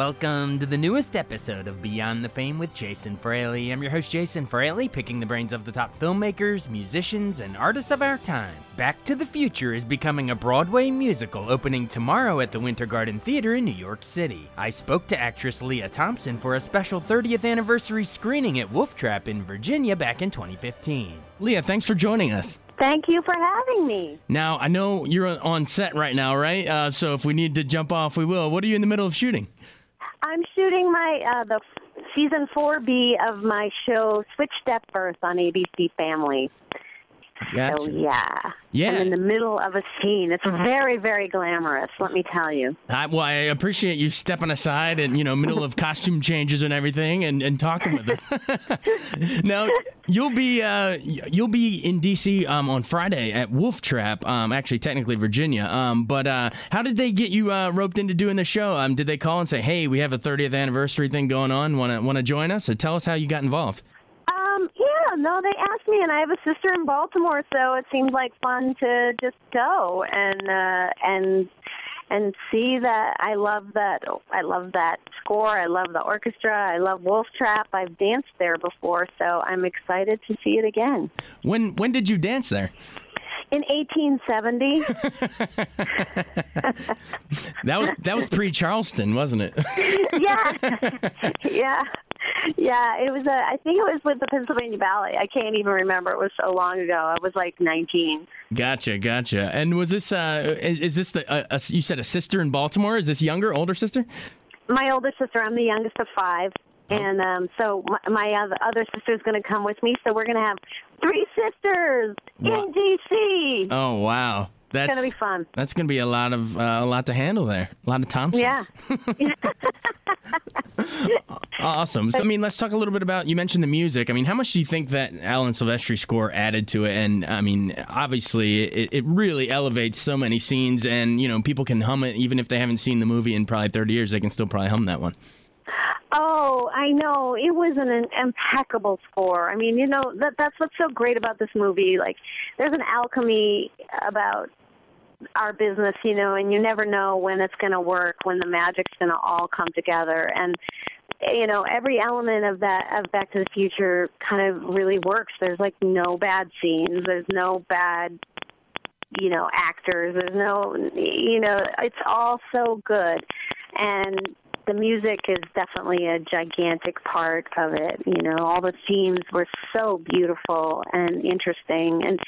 Welcome to the newest episode of Beyond the Fame with Jason Fraley. I'm your host, Jason Fraley, picking the brains of the top filmmakers, musicians, and artists of our time. Back to the Future is becoming a Broadway musical opening tomorrow at the Winter Garden Theater in New York City. I spoke to actress Lea Thompson for a special 30th anniversary screening at Wolf Trap in Virginia back in 2015. Leah, thanks for joining us. Thank you for having me. Now, I know you're on set right now, right? Uh, so if we need to jump off, we will. What are you in the middle of shooting? I'm shooting my uh, the season 4B of my show Switched at Birth on ABC Family. Gotcha. So yeah, Yeah. I'm in the middle of a scene. It's very, very glamorous. Let me tell you. I, well, I appreciate you stepping aside and you know, middle of costume changes and everything, and, and talking with us. now, you'll be uh, you'll be in DC um, on Friday at Wolf Trap. Um, actually, technically Virginia. Um, but uh, how did they get you uh, roped into doing the show? Um, did they call and say, "Hey, we have a 30th anniversary thing going on. Want to want to join us?" So tell us how you got involved. Um, yeah, no, they asked me, and I have a sister in Baltimore, so it seemed like fun to just go and uh, and and see that I love that I love that score. I love the orchestra. I love Wolf Trap. I've danced there before, so I'm excited to see it again. When when did you dance there? In 1870, That was that was pre Charleston, wasn't it? yeah, yeah, yeah. It was. A, I think it was with the Pennsylvania Ballet. I can't even remember. It was so long ago. I was like 19. Gotcha, gotcha. And was this uh, is, is this the uh, a, you said a sister in Baltimore? Is this younger, older sister? My older sister. I'm the youngest of five. And um, so my, my other, other sister's going to come with me. So we're going to have three sisters Wow. in DC. Oh wow, that's going to be fun. That's gonna be a lot of uh, a lot to handle there. A lot of Thompson. Yeah. Awesome. So I mean, let's talk a little bit about. You mentioned the music. I mean, how much do you think that Alan Silvestri score added to it? And I mean, obviously, it, it really elevates so many scenes, and you know, people can hum it even if they haven't seen the movie in probably 30 years. They can still probably hum that one. Oh, I know. It was an, an impeccable score. I mean, you know, that that's what's so great about this movie. Like there's an alchemy about our business, you know, and you never know when it's going to work, when the magic's going to all come together. And you know, every element of that of Back to the Future kind of really works. There's like no bad scenes. There's no bad you know actors there's no you know it's all so good and the music is definitely a gigantic part of it you know all the themes were so beautiful and interesting and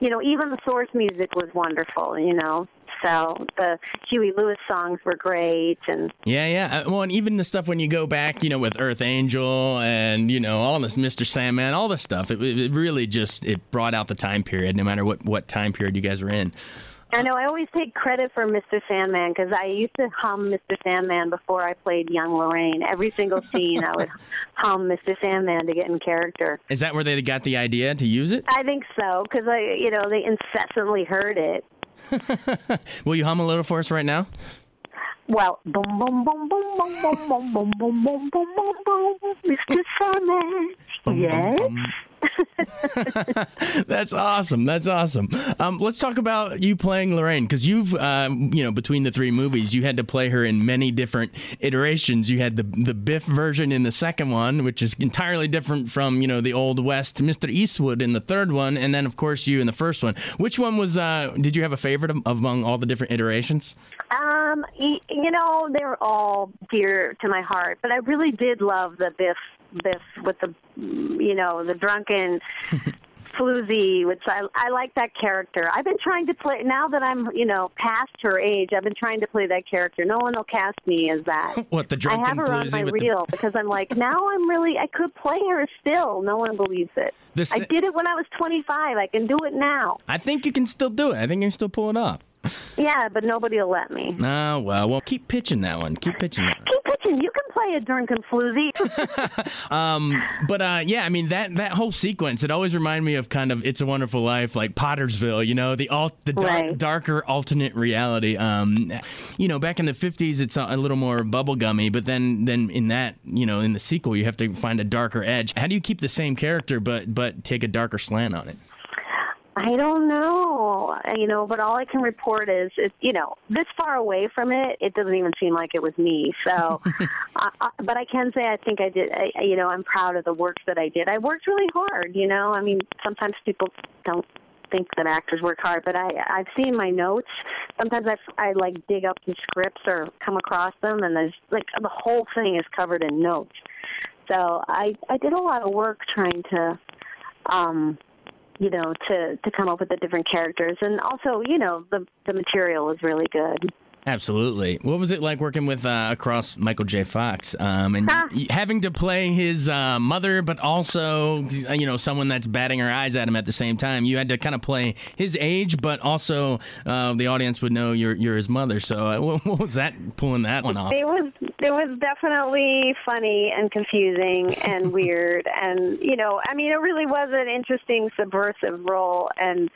you know even the source music was wonderful you know so the Huey Lewis songs were great and Yeah, yeah. Uh, Well, and even the stuff when you go back, you know, with Earth Angel and you know all this Mr. Sandman, all this stuff. It, it really just it brought out the time period, no matter what what time period you guys were in. I know I always take credit for Mr. Sandman because I used to hum Mr. Sandman before I played young Lorraine. Every single scene, I would hum Mr. Sandman to get in character. Is that where they got the idea to use it? I think so because I, you know, they incessantly heard it. Will you hum a little for us right now? Well, boom, boom, boom, boom, boom, boom, boom, boom, boom, boom, boom, boom, boom, Mr. Sandman. Yes. That's awesome. That's awesome. Um, let's talk about you playing Lorraine because you've, um, you know, between the three movies, you had to play her in many different iterations. You had the the Biff version in the second one, which is entirely different from you know the old West Mr. Eastwood in the third one, and then of course you in the first one. Which one was? Uh, did you have a favorite among all the different iterations? Um, you know, they're all dear to my heart, but I really did love the Biff Biff with the, you know, the drunken Floozy, which I I like that character. I've been trying to play now that I'm you know past her age. I've been trying to play that character. No one will cast me as that. what the I drunken have her on my with the- reel because I'm like now I'm really I could play her still. No one believes it. This- I did it when I was 25. I can do it now. I think you can still do it. I think you can still pull it off. Yeah, but nobody will let me. Oh, well, well, keep pitching that one. Keep pitching that. one. Keep pitching. You can play a drunken floozy. Um, but uh, yeah, I mean that that whole sequence. It always reminded me of kind of "It's a Wonderful Life," like Pottersville. You know, the alt the dark, Right. darker alternate reality. Um, you know, back in the '50s, it's a, a little more bubblegummy, but then then in that you know in the sequel, you have to find a darker edge. How do you keep the same character but but take a darker slant on it? I don't know, you know, but all I can report is, it, you know, this far away from it, it doesn't even seem like it was me. So, I, I, but I can say I think I did. I, I- you know, I'm proud of the work that I did. I worked really hard. You know, I mean, sometimes people don't think that actors work hard, but I I've seen my notes. Sometimes I I like dig up the scripts or come across them, and there's like the whole thing is covered in notes. So I I did a lot of work trying to. um you know, to to come up with the different characters, and also, you know, the the material was really good. Absolutely. What was it like working with uh, across Michael J. Fox um, and Ah. having to play his uh, mother, but also you know someone that's batting her eyes at him at the same time? You had to kind of play his age, but also uh, the audience would know you're you're his mother. So uh, what, what was that pulling that one off? It was it was definitely funny and confusing and weird, and you know, I mean, it really was an interesting subversive role, and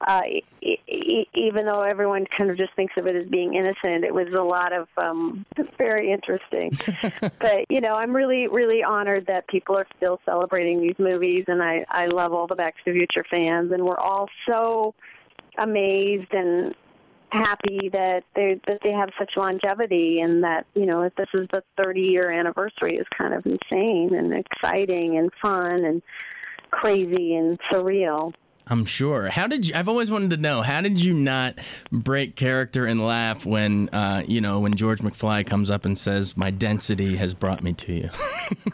uh, e- e- even though everyone kind of just thinks of it as being innocent, it was a lot of um, very interesting. but you know, I'm really really honored that people are still celebrating these movies, and I I love all the Back to the Future fans, and we're all so amazed and happy that they that they have such longevity and that you know if this is the 30 year anniversary is kind of insane and exciting and fun and crazy and surreal. I'm sure. How did you? I've always wanted to know. How did you not break character and laugh when, uh, you know, when George McFly comes up and says, "My density has brought me to you."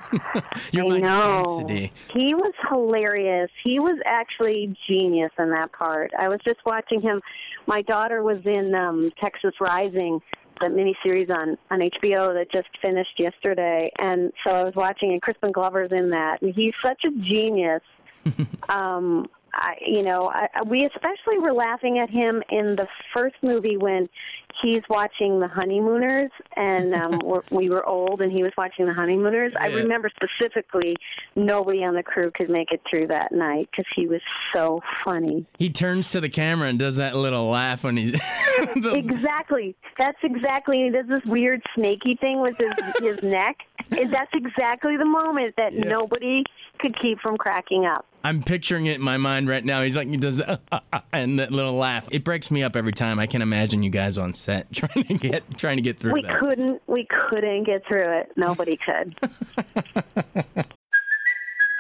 You're I know. density. He was hilarious. He was actually genius in that part. I was just watching him. My daughter was in um, Texas Rising, the miniseries on on HBO that just finished yesterday, and so I was watching. And Crispin Glover's in that, and he's such a genius. um, I, you know, I, we especially were laughing at him in the first movie when he's watching the honeymooners, and um, we're, we were old, and he was watching the honeymooners. I remember specifically nobody on the crew could make it through that night because he was so funny. He turns to the camera and does that little laugh when he's. the- Exactly. That's exactly. He does this weird snaky thing with his his neck. And that's exactly the moment that nobody could keep from cracking up. I'm picturing it in my mind right now. He's like he does and that little laugh. It breaks me up every time. I can imagine you guys on set trying to get trying to get through We that. couldn't. We couldn't get through it. Nobody could.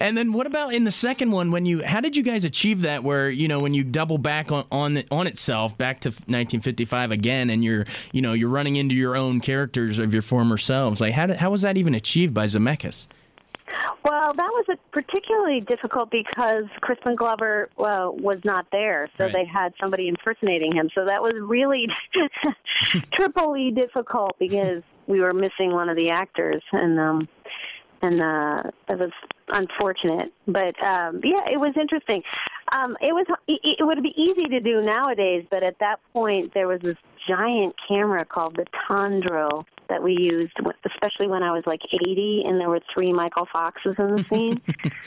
And then what about in the second one when you how did you guys achieve that where you know when you double back on on, on itself back to 1955 again and you're you know you're running into your own characters of your former selves like how did, how was that even achieved by Zemeckis? Well, that was a particularly difficult because Crispin Glover uh, was not there, so Right. they had somebody impersonating him. So that was really triply difficult because we were missing one of the actors, and um, and uh, that was unfortunate. But um, yeah, it was interesting. Um, it was it, it would be easy to do nowadays, but at that point there was this giant camera called the Tondro that we used, especially when I was like 80 and there were three Michael Foxes in the scene.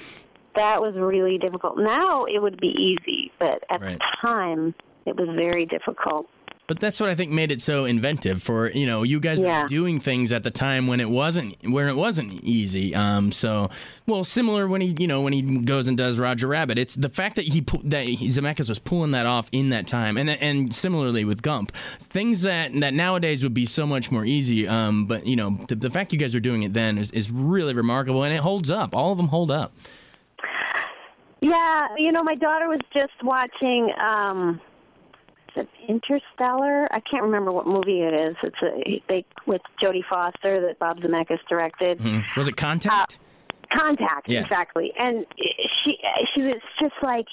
that was really difficult. Now it would be easy, but at Right. the time it was very difficult. But that's what I think made it so inventive for you know you guys Yeah. were doing things at the time when it wasn't where it wasn't easy. Um, so well, similar when he you know when he goes and does Roger Rabbit, it's the fact that he that Zemeckis was pulling that off in that time, and and similarly with Gump, things that that nowadays would be so much more easy. Um, but you know the, the fact you guys are doing it then is, is really remarkable, and it holds up. All of them hold up. Yeah, you know, my daughter was just watching um it Interstellar. I can't remember what movie it is. It's a they with Jodie Foster that Bob Zemeckis directed. Hmm. Was it Contact? Contact, Yeah. exactly. And she she was just like,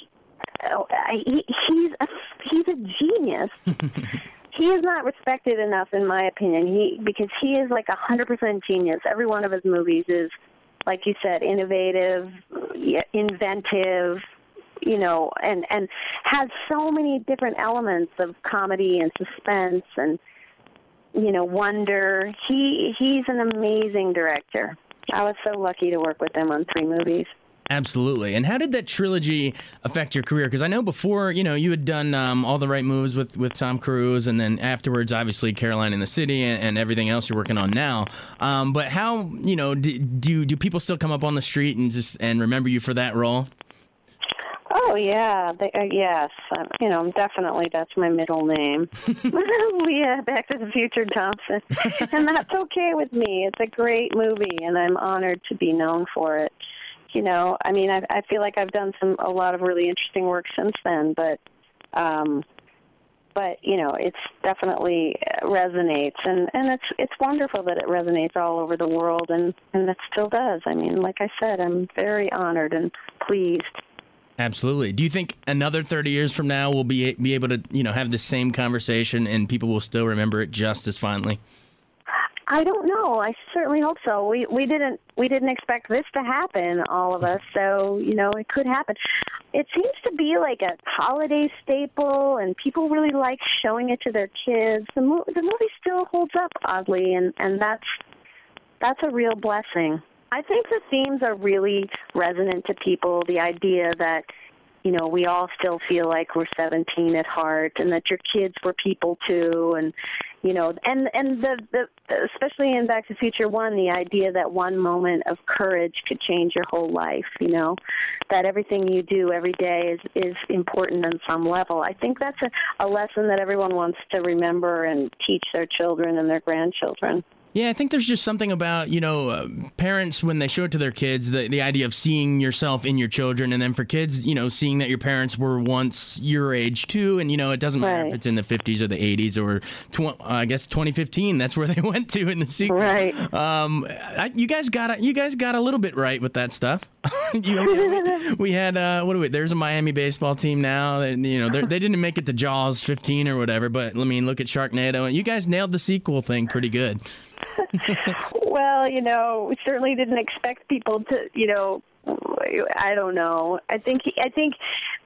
oh, he, he's a he's a genius. he is not respected enough, in my opinion. He because he is like a hundred percent genius. Every one of his movies is, like you said, innovative, inventive. You know, and and has so many different elements of comedy and suspense and you know wonder. He he's an amazing director. I was so lucky to work with him on three movies. Absolutely. And how did that trilogy affect your career? Because I know before, you know, you had done um, all the right moves with, with Tom Cruise, and then afterwards, obviously, Caroline in the City and, and everything else you're working on now. Um, but how, you know, do, do do people still come up on the street and just and remember you for that role? Oh yeah, they, uh, yes. Uh, you know, definitely that's my middle name. yeah, Back to the Future Thompson, and that's okay with me. It's a great movie, and I'm honored to be known for it. You know, I mean, I, I feel like I've done some a lot of really interesting work since then, but um, but you know, it's definitely uh, resonates, and and it's it's wonderful that it resonates all over the world, and and it still does. I mean, like I said, I'm very honored and pleased. Absolutely. Do you think another 30 years from now we'll be be able to, you know, have the same conversation and people will still remember it just as fondly? I don't know. I certainly hope so. We we didn't we didn't expect this to happen, all of us. So you know, it could happen. It seems to be like a holiday staple, and people really like showing it to their kids. The mo- the movie still holds up oddly, and and that's that's a real blessing. I think the themes are really resonant to people. The idea that you know we all still feel like we're 17 at heart, and that your kids were people too, and you know, and and the, the especially in Back to the Future One, the idea that one moment of courage could change your whole life. You know, that everything you do every day is is important on some level. I think that's a, a lesson that everyone wants to remember and teach their children and their grandchildren. Yeah, I think there's just something about, you know, uh, parents when they show it to their kids, the, the idea of seeing yourself in your children. And then for kids, you know, seeing that your parents were once your age too. And, you know, it doesn't matter if it's in the 50s or the 80s or, tw- uh, I guess, 2015. That's where they went to in the sequel. Right. Um, I, you guys got a, you guys got a little bit right with that stuff. you know, we, we had uh, what do we? There's a Miami baseball team now. And, you know, they didn't make it to Jaws 15 or whatever. But I mean, look at Sharknado, and you guys nailed the sequel thing pretty good. Well, you know, we certainly didn't expect people to, you know, I don't know. I think he, I think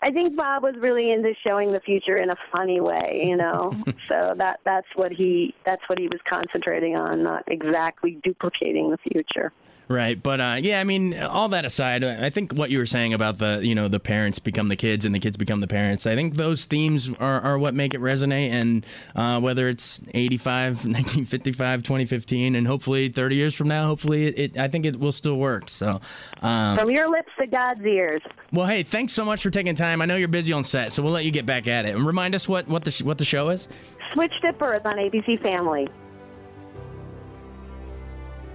I think Bob was really into showing the future in a funny way, you know. so that that's what he that's what he was concentrating on, not exactly duplicating the future. Right, but uh, yeah, I mean, all that aside, I think what you were saying about the you know the parents become the kids and the kids become the parents. I think those themes are, are what make it resonate, and uh, whether it's 85, 1955, 2015, and hopefully 30 years from now, hopefully it, it I think it will still work. So, um, From your lips to God's ears. well, hey, thanks so much for taking time. I know you're busy on set, so we'll let you get back at it. And remind us what what the sh- what the show is. Switched at birth on ABC Family.